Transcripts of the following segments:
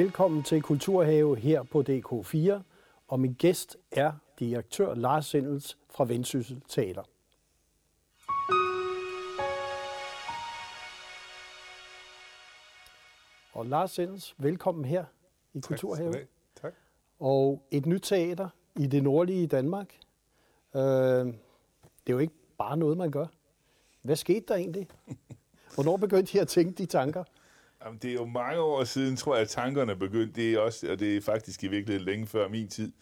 Velkommen til Kulturhave her på DK4, og min gæst er direktør Lars Sendels fra Vendsyssel Teater. Og Lars Sendels, velkommen her i Kulturhave. Tak. tak. Og et nyt teater i det nordlige Danmark. Øh, det er jo ikke bare noget, man gør. Hvad skete der egentlig? Hvornår begyndte I at tænke de tanker? Jamen, det er jo mange år siden, tror jeg, at tankerne begyndte. Det er også, og det er faktisk i virkeligheden længe før min tid.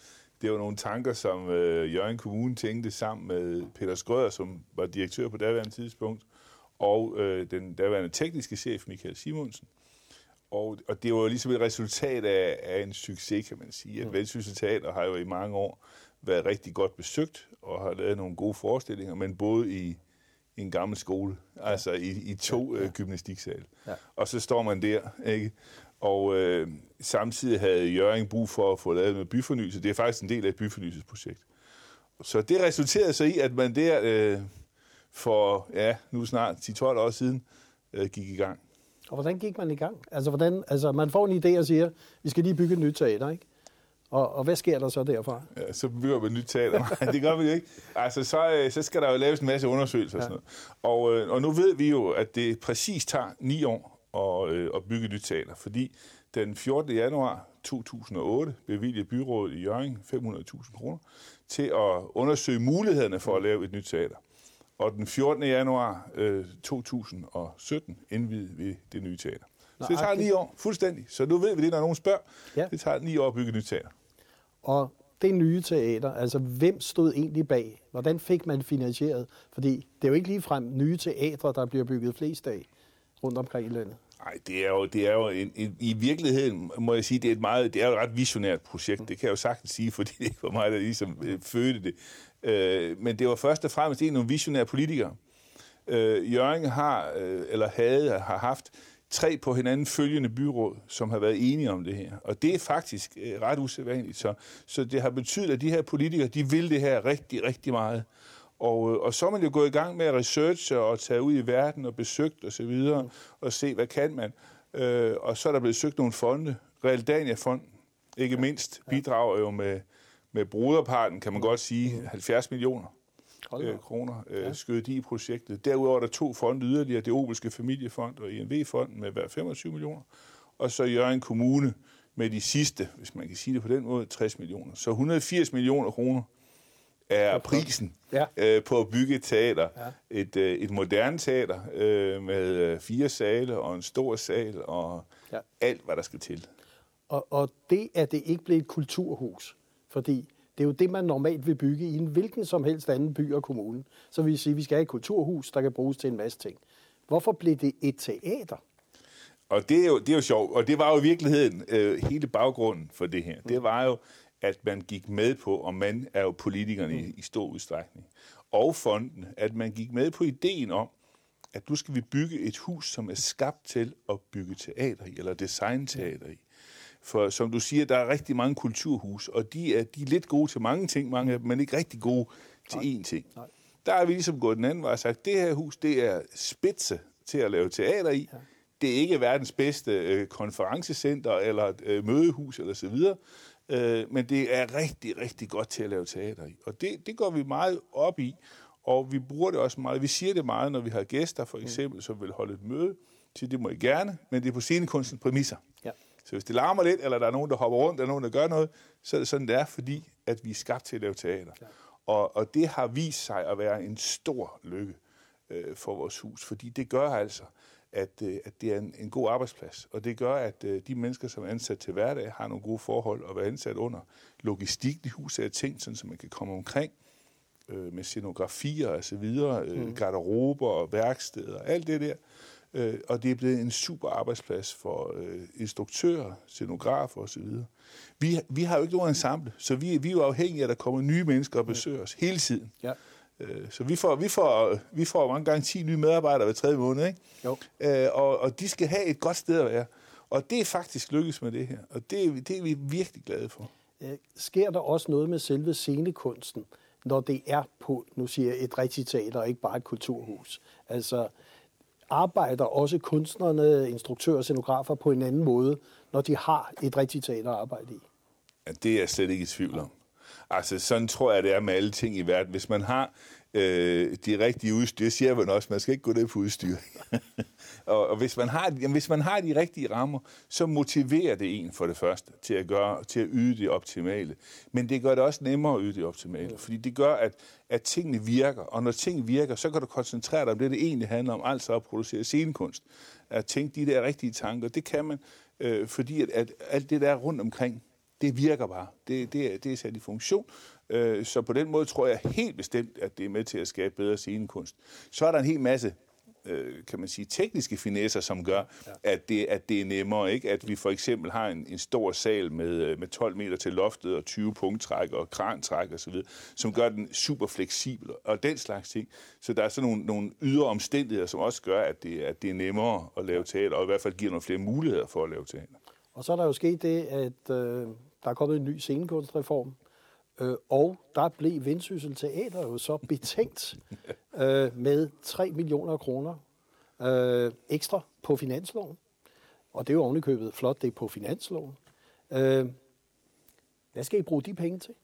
Det var nogle tanker, som øh, Jørgen Kommune tænkte sammen med Peter Skrøder, som var direktør på daværende tidspunkt, og øh, den daværende tekniske chef, Michael Simonsen. Og, og det var jo ligesom et resultat af, af en succes, kan man sige. At. Vendsyssel Teater har jo i mange år været rigtig godt besøgt, og har lavet nogle gode forestillinger, men både i i en gammel skole, ja. altså i, i to ja, ja. Øh, gymnastiksal. Ja. Og så står man der, ikke? Og øh, samtidig havde Jørgen brug for at få lavet noget byfornyelse. Det er faktisk en del af et byfornyelsesprojekt. Så det resulterede så i, at man der øh, for, ja, nu snart 10-12 år siden, øh, gik i gang. Og hvordan gik man i gang? Altså, hvordan, altså man får en idé og siger, vi skal lige bygge et nyt teater, ikke? Og, og hvad sker der så derfra? Ja, så bygger vi et nyt teater. Nej, det gør vi ikke. Altså, så, øh, så skal der jo laves en masse undersøgelser og sådan noget. Og, øh, og nu ved vi jo, at det præcis tager ni år at, øh, at bygge et nyt teater, fordi den 14. januar 2008 bevilgede byrådet i Jørgen 500.000 kroner til at undersøge mulighederne for at lave et nyt teater. Og den 14. januar øh, 2017 indvidede vi det nye teater. Så det tager ni år, fuldstændig. Så nu ved vi det, når nogen spørger. Ja. Det tager ni år at bygge et nyt teater. Og det nye teater, altså hvem stod egentlig bag? Hvordan fik man finansieret? Fordi det er jo ikke ligefrem nye teatre, der bliver bygget flest af rundt omkring i landet. Nej, det er jo, det er jo en, en, i virkeligheden, må jeg sige, det er, et meget, det er jo et ret visionært projekt. Det kan jeg jo sagtens sige, fordi det ikke var mig, der ligesom øh, fødte det. Øh, men det var først og fremmest en af nogle visionære politikere. Øh, Jørgen har, øh, eller havde, har haft tre på hinanden følgende byråd, som har været enige om det her. Og det er faktisk øh, ret usædvanligt. Så, så det har betydet, at de her politikere, de vil det her rigtig, rigtig meget. Og, øh, og så er man jo gået i gang med at researche og tage ud i verden og besøgt og så videre, og se, hvad kan man. Øh, og så er der blevet søgt nogle fonde. Realdania-fonden, ikke mindst, bidrager jo med, med bruderparten, kan man godt sige, 70 millioner øh, kroner øh, ja. skød de i projektet. Derudover er der to fonde yderligere, det Obelske Familiefond og INV-fonden med hver 25 millioner, og så Jørgen Kommune med de sidste, hvis man kan sige det på den måde, 60 millioner. Så 180 millioner kroner er prisen ja. øh, på at bygge et teater. Ja. Et, øh, et moderne teater øh, med øh, fire sale og en stor sal og ja. alt, hvad der skal til. Og, og det er det ikke blevet et kulturhus, fordi det er jo det, man normalt vil bygge i en hvilken som helst anden by og kommune. Så vil sige, at vi skal have et kulturhus, der kan bruges til en masse ting. Hvorfor blev det et teater? Og det er jo, det er jo sjovt, og det var jo i virkeligheden øh, hele baggrunden for det her. Mm. Det var jo, at man gik med på, og man er jo politikerne mm. i, i stor udstrækning, og fonden, at man gik med på ideen om, at nu skal vi bygge et hus, som er skabt til at bygge teater i, eller designteater i. For som du siger, der er rigtig mange kulturhus, og de er, de er lidt gode til mange ting, mange af dem, men ikke rigtig gode til Nej. én ting. Nej. Der er vi ligesom gået den anden vej og sagt, det her hus, det er spidse til at lave teater i. Ja. Det er ikke verdens bedste øh, konferencecenter eller øh, mødehus eller så videre, øh, men det er rigtig, rigtig godt til at lave teater i. Og det, det går vi meget op i, og vi bruger det også meget. Vi siger det meget, når vi har gæster, for mm. eksempel, som vil holde et møde. til det må I gerne, men det er på scenekunstens præmisser. Ja. Så hvis det larmer lidt, eller der er nogen, der hopper rundt, eller nogen, der gør noget, så er det sådan, det er, fordi at vi er skabt til at lave teater. Ja. Og, og det har vist sig at være en stor lykke øh, for vores hus, fordi det gør altså, at, øh, at det er en, en god arbejdsplads. Og det gør, at øh, de mennesker, som er ansat til hverdag, har nogle gode forhold at være ansat under. Logistik i huset er tænkt sådan, så man kan komme omkring øh, med scenografier og så videre, øh, mm. garderober og værksteder, alt det der. Øh, og det er blevet en super arbejdsplads for øh, instruktører, scenografer osv. Vi, vi har jo ikke nogen ensemble, så vi, vi er jo afhængige af, at der kommer nye mennesker og besøger os hele tiden. Ja. Øh, så vi får, vi, får, vi får mange gange 10 nye medarbejdere hver tredje måned, ikke? Jo. Øh, og, og de skal have et godt sted at være. Og det er faktisk lykkes med det her, og det, det er vi virkelig glade for. Øh, sker der også noget med selve scenekunsten, når det er på, nu siger jeg, et rigtigt teater, og ikke bare et kulturhus? Altså, arbejder også kunstnerne, instruktører, scenografer på en anden måde, når de har et rigtigt teaterarbejde i? Ja, det er jeg slet ikke i tvivl om. Altså, sådan tror jeg, det er med alle ting i verden. Hvis man har øh, de rigtige udstyr, det siger man også, man skal ikke gå ned på udstyr. og, og hvis, man har, jamen, hvis man har de rigtige rammer, så motiverer det en for det første til at, gøre, til at yde det optimale. Men det gør det også nemmere at yde det optimale, fordi det gør, at, at tingene virker. Og når ting virker, så kan du koncentrere dig om det, det egentlig handler om, altså at producere scenekunst. At tænke de der rigtige tanker, det kan man, øh, fordi at, at alt det der rundt omkring, det virker bare. Det, det, er, det er sat i funktion. Øh, så på den måde tror jeg helt bestemt, at det er med til at skabe bedre scenekunst. Så er der en hel masse øh, kan man sige, tekniske finesser, som gør, ja. at, det, at det er nemmere. Ikke? At vi for eksempel har en, en stor sal med, øh, med 12 meter til loftet og 20 punkttræk og krantræk osv., som gør den super fleksibel og den slags ting. Så der er sådan nogle, nogle ydre omstændigheder, som også gør, at det, at det er nemmere at lave teater, og i hvert fald giver nogle flere muligheder for at lave teater. Og så er der jo sket det, at øh, der er kommet en ny scenekunstreform, øh, og der blev Vendsyssel Teater jo så betænkt øh, med 3 millioner kroner øh, ekstra på finansloven. Og det er jo ovenikøbet flot, det er på finansloven. Øh, hvad skal I bruge de penge til?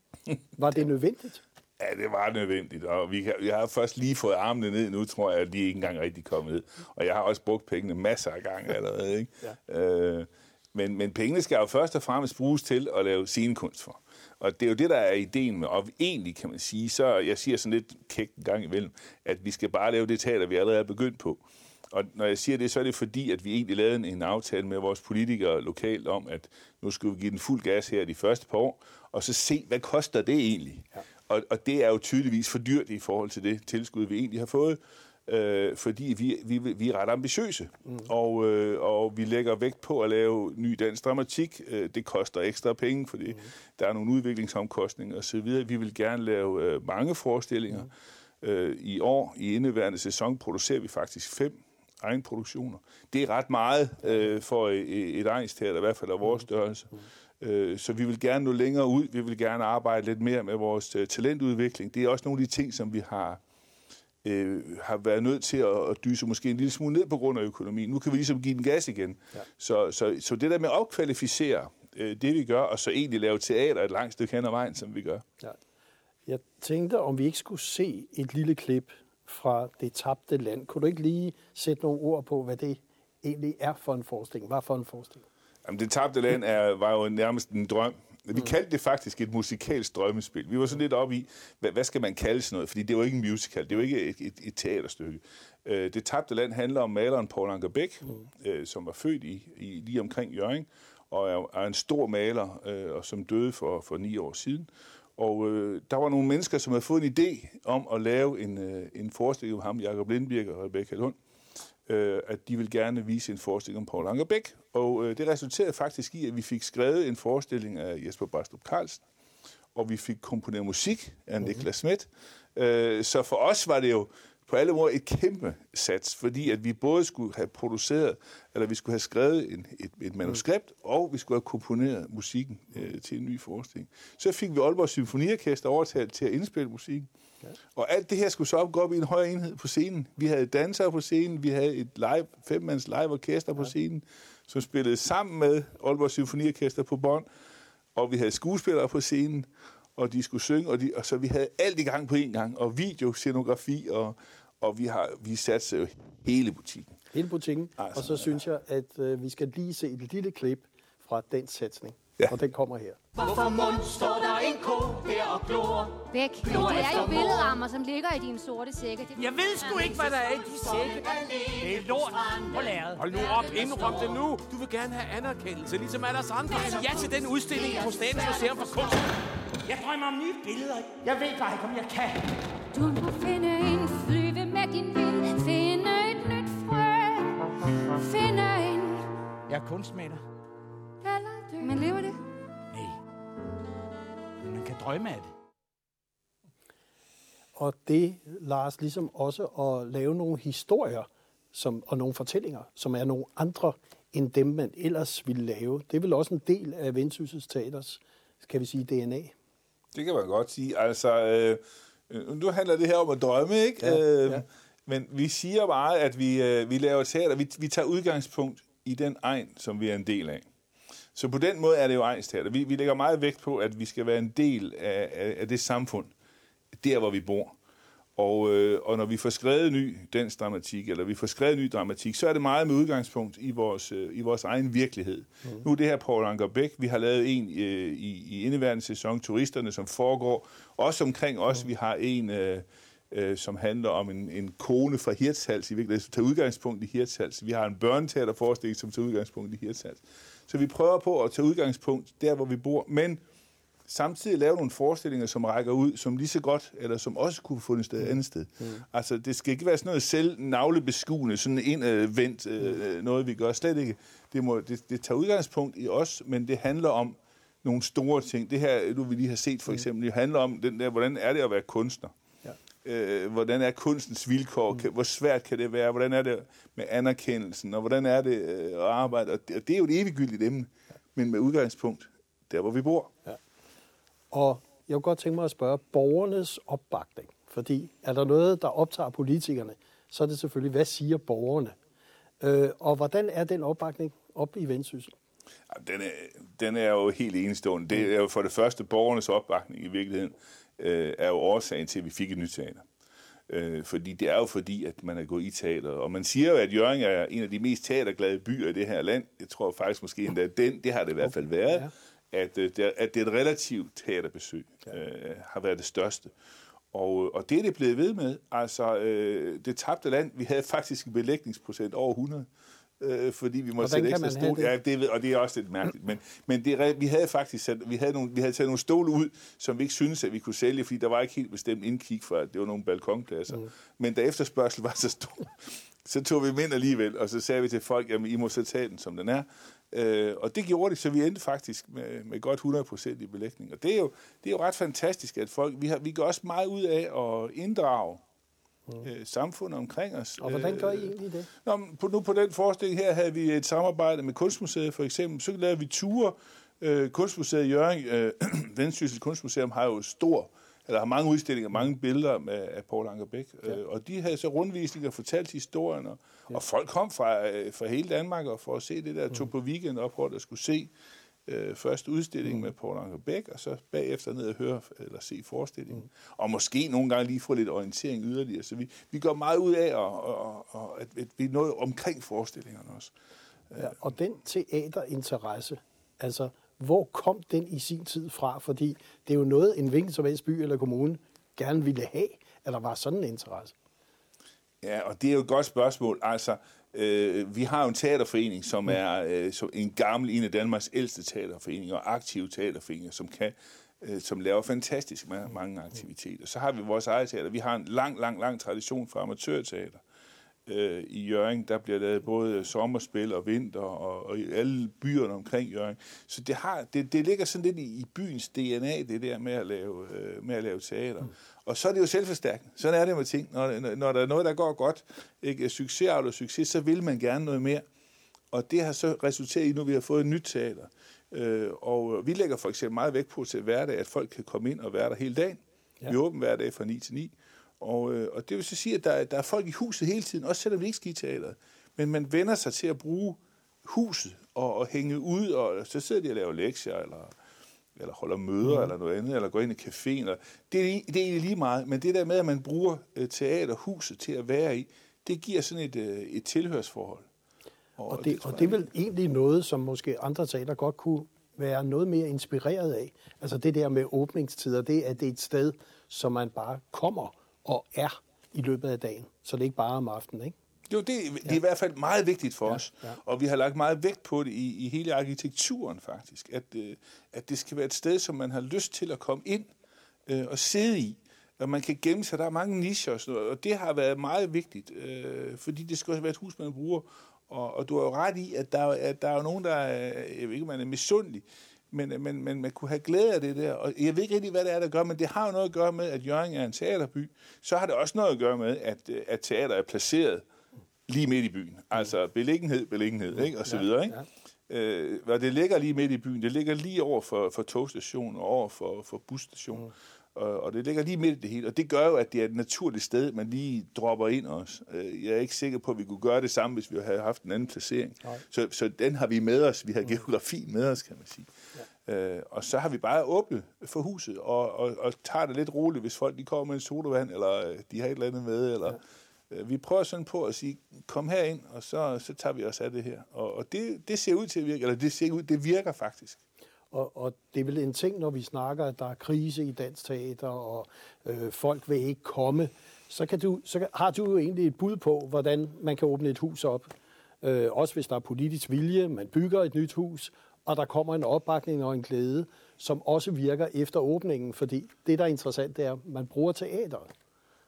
Var det nødvendigt? Ja, det var nødvendigt, og vi, kan, jeg har først lige fået armene ned nu, tror jeg, at de ikke engang rigtig kommet ned. Og jeg har også brugt pengene masser af gange allerede. Ikke? ja. øh, men, men pengene skal jo først og fremmest bruges til at lave scenekunst for. Og det er jo det, der er ideen med, og egentlig kan man sige, så jeg siger sådan lidt kægt en gang imellem, at vi skal bare lave det teater, vi allerede er begyndt på. Og når jeg siger det, så er det fordi, at vi egentlig lavede en aftale med vores politikere lokalt om, at nu skal vi give den fuld gas her de første par år, og så se, hvad koster det egentlig? Ja. Og, og det er jo tydeligvis for dyrt i forhold til det tilskud, vi egentlig har fået øh, fordi vi, vi, vi er ret ambitiøse, mm. og, øh, og vi lægger vægt på at lave ny dansk dramatik. Øh, det koster ekstra penge, fordi mm. der er nogle udviklingsomkostninger osv. Vi vil gerne lave øh, mange forestillinger. Mm. Øh, I år, i indeværende sæson, producerer vi faktisk fem egenproduktioner. Det er ret meget øh, for et, et egensteater, i hvert fald af vores mm. størrelse. Mm. Øh, så vi vil gerne nå længere ud. Vi vil gerne arbejde lidt mere med vores uh, talentudvikling. Det er også nogle af de ting, som vi har øh, har været nødt til at, at dyse måske en lille smule ned på grund af økonomien. Nu kan vi ligesom give den gas igen. Ja. Så, så, så det der med at opkvalificere øh, det, vi gør, og så egentlig lave teater et langt stykke hen ad vejen, som vi gør. Ja. Jeg tænkte, om vi ikke skulle se et lille klip fra Det tabte land. Kunne du ikke lige sætte nogle ord på, hvad det egentlig er for en forestilling? Hvad for en forestilling? Jamen, det tabte land er, var jo nærmest en drøm vi mm. kaldte det faktisk et musikalsk drømmespil. Vi var sådan lidt oppe i, hvad, hvad skal man kalde sådan noget? Fordi det var ikke en musical, det var ikke et, et, et teaterstykke. Øh, det tabte land handler om maleren Paul Anker Bæk, mm. øh, som var født i, i lige omkring Jørgen, og er, er en stor maler, øh, og som døde for, for ni år siden. Og øh, der var nogle mennesker, som havde fået en idé om at lave en, øh, en forestilling om ham, Jakob Lindbjerg og Rebecca Lund, øh, at de vil gerne vise en forestilling om Paul Angerbæk. Og øh, det resulterede faktisk i, at vi fik skrevet en forestilling af Jesper Barstrup Carlsen, og vi fik komponeret musik af mm-hmm. Niklas Schmidt. Øh, så for os var det jo på alle måder et kæmpe sats, fordi at vi både skulle have produceret, eller vi skulle have skrevet en, et, et manuskript, mm. og vi skulle have komponeret musikken øh, til en ny forestilling. Så fik vi Aalborg Symfoniorkester overtalt til at indspille musikken. Ja. Og alt det her skulle så gå op i en højere enhed på scenen. Vi havde dansere på scenen, vi havde et live, femmands live orkester på scenen, som spillede sammen med Aalborg Symfoniorkester på bånd, og vi havde skuespillere på scenen, og de skulle synge, og, de, og så vi havde alt i gang på en gang, og video, scenografi, og, og vi har vi satte jo hele butikken. Hele butikken, altså, og så synes jeg, at øh, vi skal lige se et lille klip fra den satsning. Ja. Og den kommer her. Hvorfor mund står der en ko der og glor? Væk. Det er jo billedrammer, som ligger i dine sorte sække. Det jeg ved sgu ikke, hvad der er i de sække. Det er lort på lærret. Hold nu op, indrøm det nu. Du vil gerne have anerkendelse, ligesom alle os andre. Ja til den udstilling på Statens Museum for Kunst. Jeg drømmer om nye billeder. Jeg ved bare ikke, om jeg kan. Du må finde en flyve med din vind. Finde et nyt frø. Finde en... Jeg er kunstmaler. Men lever det? Nej. Man kan drømme af det. Og det, Lars, ligesom også at lave nogle historier som, og nogle fortællinger, som er nogle andre end dem, man ellers ville lave. Det er vel også en del af Vendsyssels Teaters, skal vi sige, DNA. Det kan man godt sige. Altså, øh, nu handler det her om at drømme, ikke? Ja, øh, ja. Men vi siger bare, at vi, øh, vi laver teater. Vi, vi tager udgangspunkt i den egen, som vi er en del af. Så på den måde er det jo egensteater. Vi, vi lægger meget vægt på, at vi skal være en del af, af, af det samfund, der hvor vi bor. Og, øh, og når vi får skrevet ny dansk dramatik, eller vi får skrevet ny dramatik, så er det meget med udgangspunkt i vores, øh, i vores egen virkelighed. Mm. Nu er det her Paul Anker Bæk. Vi har lavet en øh, i, i indeværende sæson, Turisterne, som foregår også omkring os. Mm. Vi har en... Øh, øh, som handler om en, en kone fra Hirtshals, i virkeligheden, som tager udgangspunkt i Hirtshals. Vi har en børneteaterforestilling, som tager udgangspunkt i Hirtshals. Så vi prøver på at tage udgangspunkt der, hvor vi bor, men samtidig lave nogle forestillinger, som rækker ud, som lige så godt, eller som også kunne få et sted mm. andet sted. Mm. Altså, det skal ikke være sådan noget selv navlebeskuende, sådan indvendt øh, mm. noget, vi gør slet ikke. Det, må, det, det tager udgangspunkt i os, men det handler om nogle store ting. Det her, du vi lige har set for mm. eksempel, det handler om den der, hvordan er det at være kunstner? Øh, hvordan er kunstens vilkår, mm. hvor svært kan det være, hvordan er det med anerkendelsen, og hvordan er det øh, at arbejde, og det, og det er jo et eviggyldigt emne, men med udgangspunkt der, hvor vi bor. Ja. Og jeg kunne godt tænke mig at spørge borgernes opbakning, fordi er der noget, der optager politikerne, så er det selvfølgelig, hvad siger borgerne? Øh, og hvordan er den opbakning op i Vendsyssel? Den er, den er jo helt enestående. Det er jo for det første borgernes opbakning i virkeligheden øh, er jo årsagen til, at vi fik et nyt teater. Øh, fordi det er jo fordi, at man er gået i teater. Og man siger jo, at Jørgen er en af de mest teaterglade byer i det her land. Jeg tror faktisk måske endda den, det har det i hvert fald været, ja. at, øh, at det er et relativt teaterbesøg øh, har været det største. Og, og det er det blevet ved med. Altså, øh, det tabte land, vi havde faktisk en belægningsprocent over 100 øh, fordi vi måtte sætte ekstra stol. Ja, det ved, og det er også lidt mærkeligt. Men, men det, vi havde faktisk sat, vi havde, nogle, vi havde taget nogle stole ud, som vi ikke syntes, at vi kunne sælge, fordi der var ikke helt bestemt indkig for, at det var nogle balkonpladser. Mm. Men da efterspørgsel var så stor, så tog vi dem ind alligevel, og så sagde vi til folk, at I må så tage den, som den er. Øh, og det gjorde de, så vi endte faktisk med, med godt 100% i belægning. Og det er, jo, det er jo ret fantastisk, at folk, vi, har, vi gør også meget ud af at inddrage. Øh, samfundet omkring os. Og hvordan gør I øh, egentlig det? Nå, på, nu på den forestilling her havde vi et samarbejde med Kunstmuseet for eksempel. Så lavede vi ture. Øh, Kunstmuseet Jørgen, øh, Vendsyssel Kunstmuseum har jo stor eller har mange udstillinger, mange billeder med, af Paul Anker Bæk. Ja. Øh, og de havde så rundvisninger og fortalt historien, og, ja. og folk kom fra, øh, fra hele Danmark og for at se det der, tog på weekend op, hvor der skulle se øh, først udstilling mm. med Paul Anker Bæk, og så bagefter ned og høre eller se forestillingen. Mm. Og måske nogle gange lige få lidt orientering yderligere. Så vi, vi går meget ud af, og, og, og, at, at vi er noget omkring forestillingerne også. Ja, og den teaterinteresse, altså hvor kom den i sin tid fra? Fordi det er jo noget, en hvilken som helst by eller kommune gerne ville have, at der var sådan en interesse. Ja, og det er jo et godt spørgsmål. Altså, Øh, vi har jo en teaterforening, som er øh, som en gammel, en af Danmarks ældste teaterforeninger, og aktive teaterforeninger, som kan øh, som laver fantastisk mange aktiviteter. Så har vi vores eget teater. Vi har en lang, lang, lang tradition for amatørteater. Øh, i Jørgen, der bliver lavet både sommerspil og vinter, og, og i alle byerne omkring Jørgen. Så det, har, det, det ligger sådan lidt i, i byens DNA, det der med at lave, øh, med at lave teater. Mm. Og så er det jo selvforstærkende. Sådan er det med ting. Når, når der er noget, der går godt, ikke? succes eller succes, så vil man gerne noget mere. Og det har så resulteret i, nu vi har fået et nyt teater. Øh, og vi lægger for eksempel meget vægt på til hverdag, at folk kan komme ind og være der hele dagen. Ja. Vi er åbent hver dag fra 9 til 9. Og, øh, og det vil så sige, at der, der er folk i huset hele tiden, også selvom vi ikke skal i teateret. Men man vender sig til at bruge huset og, og hænge ud, og så sidder de og laver lektier, eller eller holder møder mm. eller noget andet, eller går ind i caféen. Det, det er egentlig lige meget, men det der med, at man bruger øh, teaterhuset til at være i, det giver sådan et, øh, et tilhørsforhold. Og, og, det, det, og det er vel egentlig noget, som måske andre teater godt kunne være noget mere inspireret af. Altså det der med åbningstider, det at det er et sted, som man bare kommer og er i løbet af dagen. Så det er ikke bare om aftenen, ikke? Jo, det, det er i hvert fald meget vigtigt for ja, os, ja. og vi har lagt meget vægt på det i, i hele arkitekturen faktisk, at, øh, at det skal være et sted, som man har lyst til at komme ind øh, og sidde i, og man kan gemme sig. Der er mange nicher og sådan noget, og det har været meget vigtigt, øh, fordi det skal også være et hus, man bruger, og, og du har jo ret i, at der, at der er jo nogen, der er, jeg ved ikke, man er misundelig, men, men, men man kunne have glæde af det der. Og jeg ved ikke rigtig, hvad det er, der gør, men det har jo noget at gøre med, at Jørgen er en teaterby. Så har det også noget at gøre med, at, at teater er placeret lige midt i byen. Altså beliggenhed, beliggenhed, ikke? og så videre. Ikke? Øh, og det ligger lige midt i byen. Det ligger lige over for, for togstationen og over for, for busstationen. Og, det ligger lige midt i det hele, og det gør jo, at det er et naturligt sted, man lige dropper ind også. Øh, Jeg er ikke sikker på, at vi kunne gøre det samme, hvis vi havde haft en anden placering. Så, så den har vi med os. Vi har geografien med os, kan man sige. Ja. Øh, og så har vi bare åbnet for huset, og, og, og tager det lidt roligt, hvis folk de kommer med en sodavand, eller øh, de har et eller andet med, eller... Ja. Vi prøver sådan på at sige, kom her ind, og så, så tager vi os af det her. Og, og det, det ser ud til at virke, eller det ser ud, det virker faktisk. Og, og det er vel en ting, når vi snakker, at der er krise i dansk teater, og øh, folk vil ikke komme, så, kan du, så kan- har du jo egentlig et bud på, hvordan man kan åbne et hus op. Øh, også hvis der er politisk vilje, man bygger et nyt hus, og der kommer en opbakning og en glæde, som også virker efter åbningen, fordi det, der er interessant, det er, at man bruger teateret.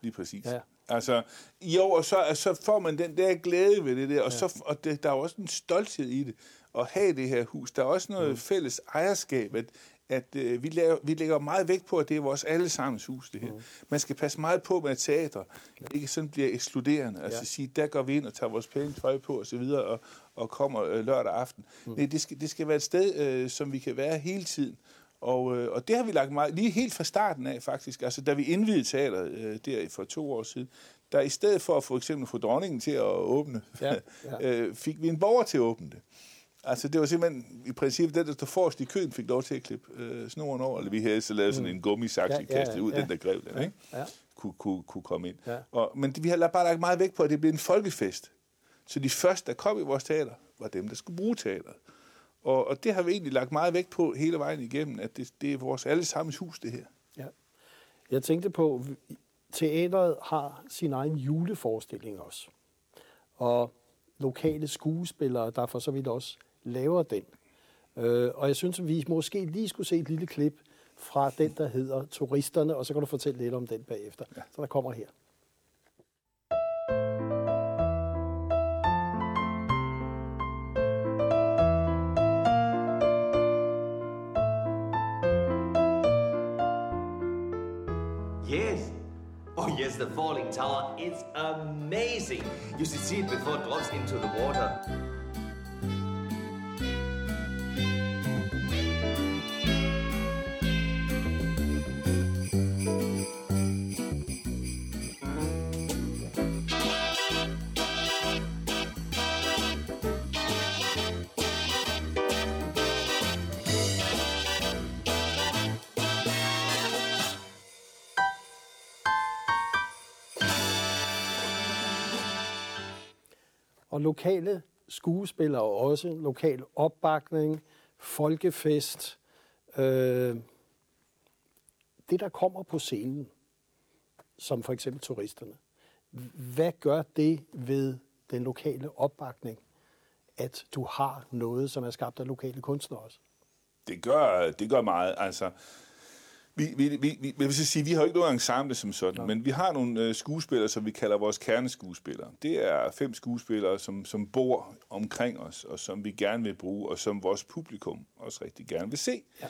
Lige præcis. Ja. Altså, jo, og så, så får man den der glæde ved det der, og, så, og det, der er jo også en stolthed i det, at have det her hus. Der er også noget mm. fælles ejerskab, at, at øh, vi, laver, vi lægger meget vægt på, at det er vores allesammens hus, det her. Mm. Man skal passe meget på med teater, at det ikke sådan bliver ekskluderende. Altså Ja. sige, der går vi ind og tager vores pæne tøj på og så videre, og, og kommer øh, lørdag aften. Mm. Nej, det skal, det skal være et sted, øh, som vi kan være hele tiden. Og, øh, og det har vi lagt meget, lige helt fra starten af faktisk, altså da vi indvidede teateret øh, der for to år siden, der i stedet for at for eksempel få dronningen til at åbne, Ja, ja. øh, fik vi en borger til at åbne det. Altså det var simpelthen i princippet den, der stod forrest i køen, fik lov til at klippe øh, snoren over, eller vi havde så lavet sådan en gummisaks, Ja, ja, kastede ud, ja. den der greb den, ikke? Ja. Kunne, kunne, kunne komme ind. Ja. Og, men vi har bare lagt meget vægt på, at det blev en folkefest. Så de første, der kom i vores teater, var dem, der skulle bruge teateret. Og, og det har vi egentlig lagt meget vægt på hele vejen igennem, at det, det er vores allesammens hus, det her. Ja. Jeg tænkte på, teateret har sin egen juleforestilling også. Og lokale skuespillere, der for så vidt også laver den. Øh, og jeg synes, at vi måske lige skulle se et lille klip fra den, der hedder Turisterne, og så kan du fortælle lidt om den bagefter. Ja. Så der kommer her. Yes. Oh, yes, the falling tower. It's amazing. You should see it before it drops into the water. Og lokale skuespillere også, lokal opbakning, folkefest. Øh, det, der kommer på scenen, som for eksempel turisterne, hvad gør det ved den lokale opbakning, at du har noget, som er skabt af lokale kunstnere også? Det gør, det gør meget. Altså, vi, vi, vi, vi, jeg vil sige, vi har jo ikke noget ensemble som sådan, ja. men vi har nogle øh, skuespillere, som vi kalder vores kerneskuespillere. Det er fem skuespillere, som, som bor omkring os, og som vi gerne vil bruge, og som vores publikum også rigtig gerne vil se. Ja.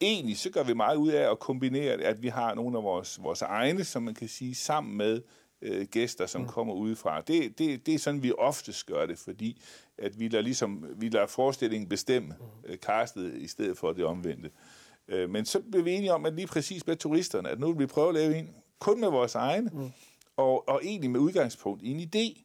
Egentlig så gør vi meget ud af at kombinere at vi har nogle af vores, vores egne, som man kan sige, sammen med øh, gæster, som mm. kommer udefra. Det, det, det er sådan, vi oftest gør det, fordi at vi lader, ligesom, vi lader forestillingen bestemme øh, castet, i stedet for det omvendte. Øh, men så blev vi enige om, at lige præcis med turisterne, at nu vil vi prøve at lave en kun med vores egne, mm. og, og egentlig med udgangspunkt i en idé.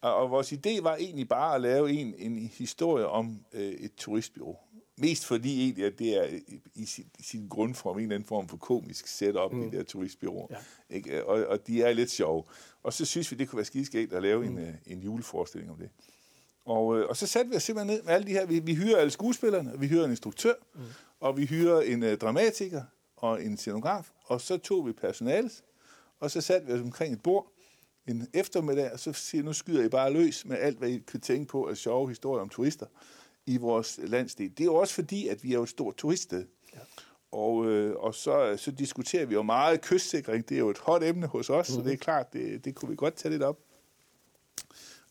Og, og vores idé var egentlig bare at lave en, en historie om øh, et turistbyrå. Mest fordi egentlig, at det er i, sin, i sin grundform en eller anden form for komisk setup, mm. de der turistbyråer. Ja. Ikke? Og, og de er lidt sjove. Og så synes vi, det kunne være skideskægt at lave mm. en, øh, en juleforestilling om det. Og, øh, og så satte vi os simpelthen ned med alle de her. Vi, vi hyrer alle skuespillerne, og vi hyrer en instruktør, mm. Og vi hyrer en øh, dramatiker og en scenograf. Og så tog vi personalet, og så satte vi os omkring et bord en eftermiddag, og så siger nu skyder I bare løs med alt, hvad I kan tænke på af sjove historier om turister i vores landsdel. Det er jo også fordi, at vi er jo et stort turiststed. Ja. Og, øh, og så, så diskuterer vi jo meget kystsikring. Det er jo et hot emne hos os, mm-hmm. så det er klart, det, det kunne vi godt tage lidt op.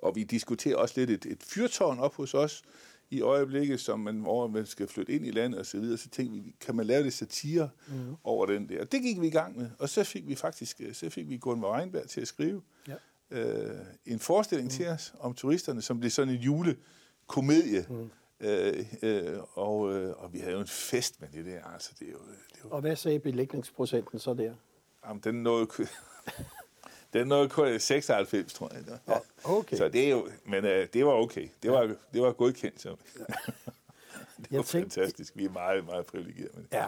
Og vi diskuterer også lidt et, et fyrtårn op hos os i øjeblikket, som man, hvor man skal flytte ind i landet og så videre. Så tænkte vi, kan man lave lidt satire mm. over den der? Og det gik vi i gang med. Og så fik vi faktisk så fik vi Gunvar Reinberg til at skrive Ja. øh, en forestilling mm. til os om turisterne, som blev sådan en julekomedie. Mm. Øh, øh, og, øh, og vi havde jo en fest med det der. Altså, det er jo, opleve. Og hvad sagde belægningsprocenten så der? Jamen, den nåede, den nåede kun 96, tror jeg. det. Ja. okay. Så det er jo, men øh, det var okay. Det var, det var godkendt. Så. det Jeg var tænkte- fantastisk. Vi er meget, meget privilegerede med det. Ja.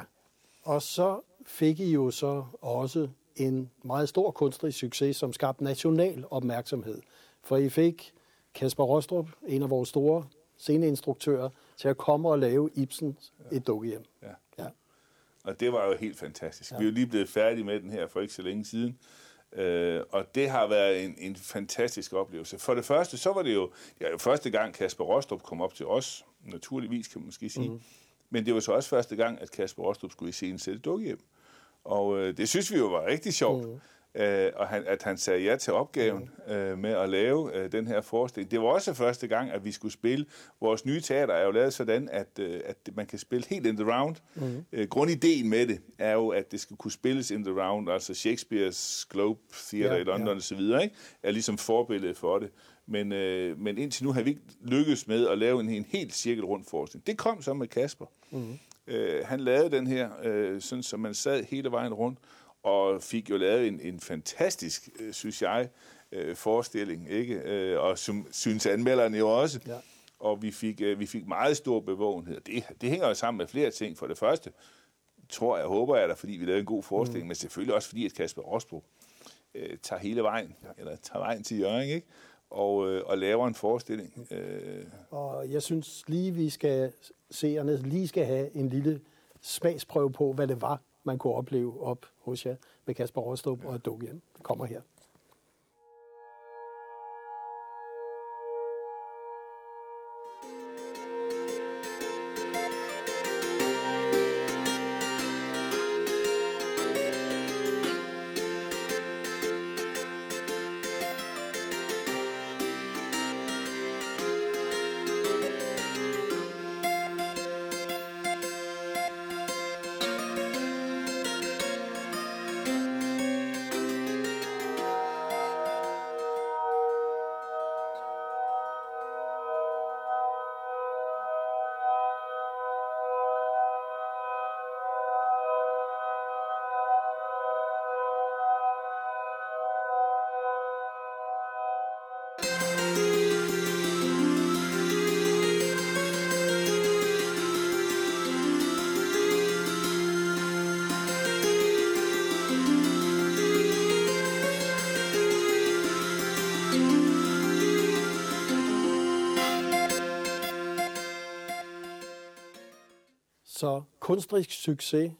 Og så fik I jo så også en meget stor kunstnerisk succes, som skabte national opmærksomhed. For I fik Kasper Rostrup, en af vores store sceneinstruktører, til at komme og lave Ibsens et dukkehjem. Ja. Ja. Og det var jo helt fantastisk. Ja. Vi er jo lige blevet færdige med den her for ikke så længe siden. Øh, og det har været en, en fantastisk oplevelse. For det første, så var det jo, jo første gang, Kasper Rostrup kom op til os. Naturligvis, kan man måske sige. Mm. Men det var så også første gang, at Kasper Rostrup skulle i scenen sætte dukkehjem. Og øh, det synes vi jo var rigtig sjovt. Mm. Øh, og han, at han sagde ja til opgaven øh, med at lave øh, den her forestilling. Det var også første gang, at vi skulle spille. Vores nye teater er jo lavet sådan, at, øh, at man kan spille helt in the round. Mm. Øh, grundideen med det er jo, at det skal kunne spilles in the round, altså Shakespeare's Globe Theatre Ja, i London ja. så videre, ikke? er ligesom forbillede for det. Men, øh, men indtil nu har vi ikke lykkes med at lave en, en helt cirkel rundt forestilling. Det kom så med Kasper. Mm. Øh, han lavede den her, øh, sådan som man sad hele vejen rundt, og fik jo lavet en, en fantastisk, øh, synes jeg, øh, forestilling, ikke? Øh, og som synes anmelderne jo også. Ja. Og vi fik, øh, vi fik meget stor bevågenhed. Det, det hænger jo sammen med flere ting. For det første, tror jeg, håber jeg da, fordi vi lavede en god forestilling, mm. men selvfølgelig også fordi, at Kasper Rosbro øh, tager hele vejen, ja. eller tager vejen til Jørgen, ikke? Og, øh, og laver en forestilling. Øh, Og jeg synes lige, vi skal seerne lige skal have en lille smagsprøve på, hvad det var, man kunne opleve op hos jer med Kasper Rostrup og Dukkehjem. Kommer her. Så kunstnerisk succes,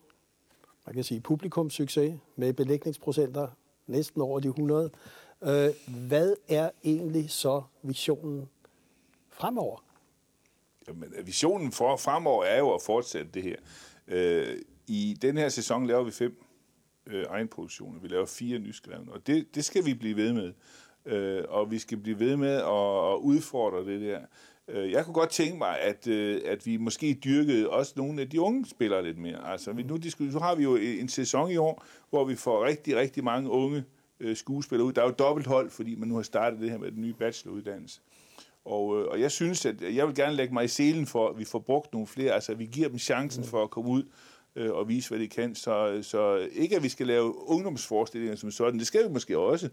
man kan sige publikumssucces, med belægningsprocenter næsten over de 100. Øh, hvad er egentlig så visionen fremover? Jamen, øh, visionen for fremover er jo at fortsætte det her. Øh, I den her sæson laver vi fem øh, egenproduktioner. Vi laver fire nyskrevne, og det, det skal vi blive ved med. Øh, og vi skal blive ved med at, at udfordre det der. Øh, jeg kunne godt tænke mig, at, øh, at vi måske dyrkede også nogle af de unge spillere lidt mere. Altså, nu, nu har vi jo en sæson i år, hvor vi får rigtig, rigtig mange unge øh, skuespillere ud. Der er jo dobbelt hold, fordi man nu har startet det her med den nye bacheloruddannelse. Og, og jeg synes, at jeg vil gerne lægge mig i selen for, at vi får brugt nogle flere. Altså, vi giver dem chancen for at komme ud og vise, hvad de kan. Så, så ikke, at vi skal lave ungdomsforestillinger som sådan. Det skal vi måske også.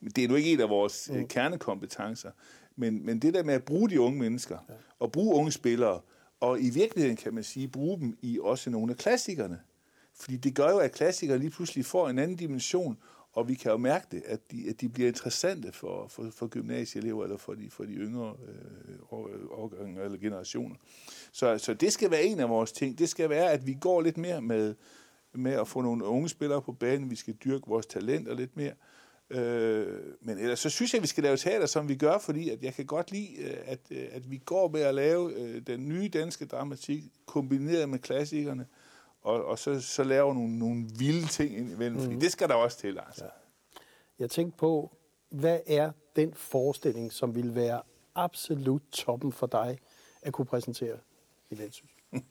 Men det er nu ikke en af vores mm. kernekompetencer. Men, men det der med at bruge de unge mennesker, ja. og bruge unge spillere, og i virkeligheden kan man sige, bruge dem i også nogle af klassikerne. Fordi det gør jo, at klassikere lige pludselig får en anden dimension, og vi kan jo mærke det, at de, at de bliver interessante for, for, for gymnasieelever eller for de, for de yngre øh, årgange eller generationer. Så, så det skal være en af vores ting. Det skal være, at vi går lidt mere med, med at få nogle unge spillere på banen. Vi skal dyrke vores talenter lidt mere. Øh, men ellers så synes jeg, at vi skal lave teater, som vi gør, fordi at jeg kan godt lide, øh, at, øh, at vi går med at lave øh, den nye danske dramatik, kombineret med klassikerne, og, og så, så lave nogle, nogle vilde ting indimellem, mm. fordi det skal der også til, altså. Ja. Jeg tænkte på, hvad er den forestilling, som vil være absolut toppen for dig at kunne præsentere i Vendsyssel?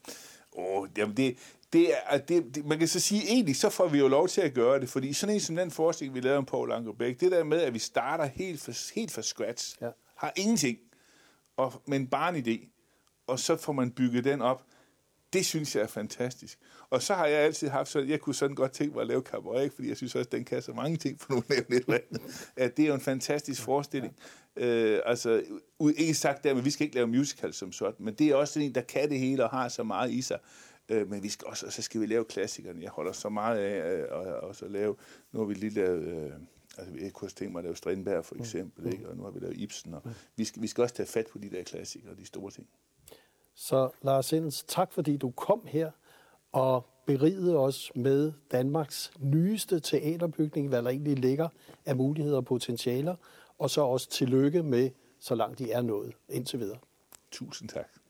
Åh, jamen det, det er, det, det, man kan så sige, egentlig så får vi jo lov til at gøre det, fordi sådan en som den forestilling, vi lavede om Paul Ankerbæk, det der med, at vi starter helt fra, helt fra scratch, ja. har ingenting, og, men bare en idé, og så får man bygget den op, Det synes jeg er fantastisk. Og så har jeg altid haft sådan, jeg kunne sådan godt tænke mig at lave cabaret, fordi jeg synes også, at den kan så mange ting, for nu nævne et eller andet. At det er jo en fantastisk forestilling. Øh, altså, ikke sagt der, men vi skal ikke lave musical som sådan, men det er også en, der kan det hele og har så meget i sig. Øh, men vi skal også, og så skal vi lave klassikerne. Jeg holder så meget af øh, og, og så lave, nu har vi lige lavet, øh, altså jeg kunne også tænke mig at lave Strindberg for eksempel, ikke? og nu har vi lavet Ibsen, og vi skal, vi skal også tage fat på de der klassikere, de store ting. Så Lars Indens, tak fordi du kom her og berigede os med Danmarks nyeste teaterbygning, hvad der egentlig ligger af muligheder og potentialer, og så også tillykke med, så langt de er nået indtil videre. Tusind tak.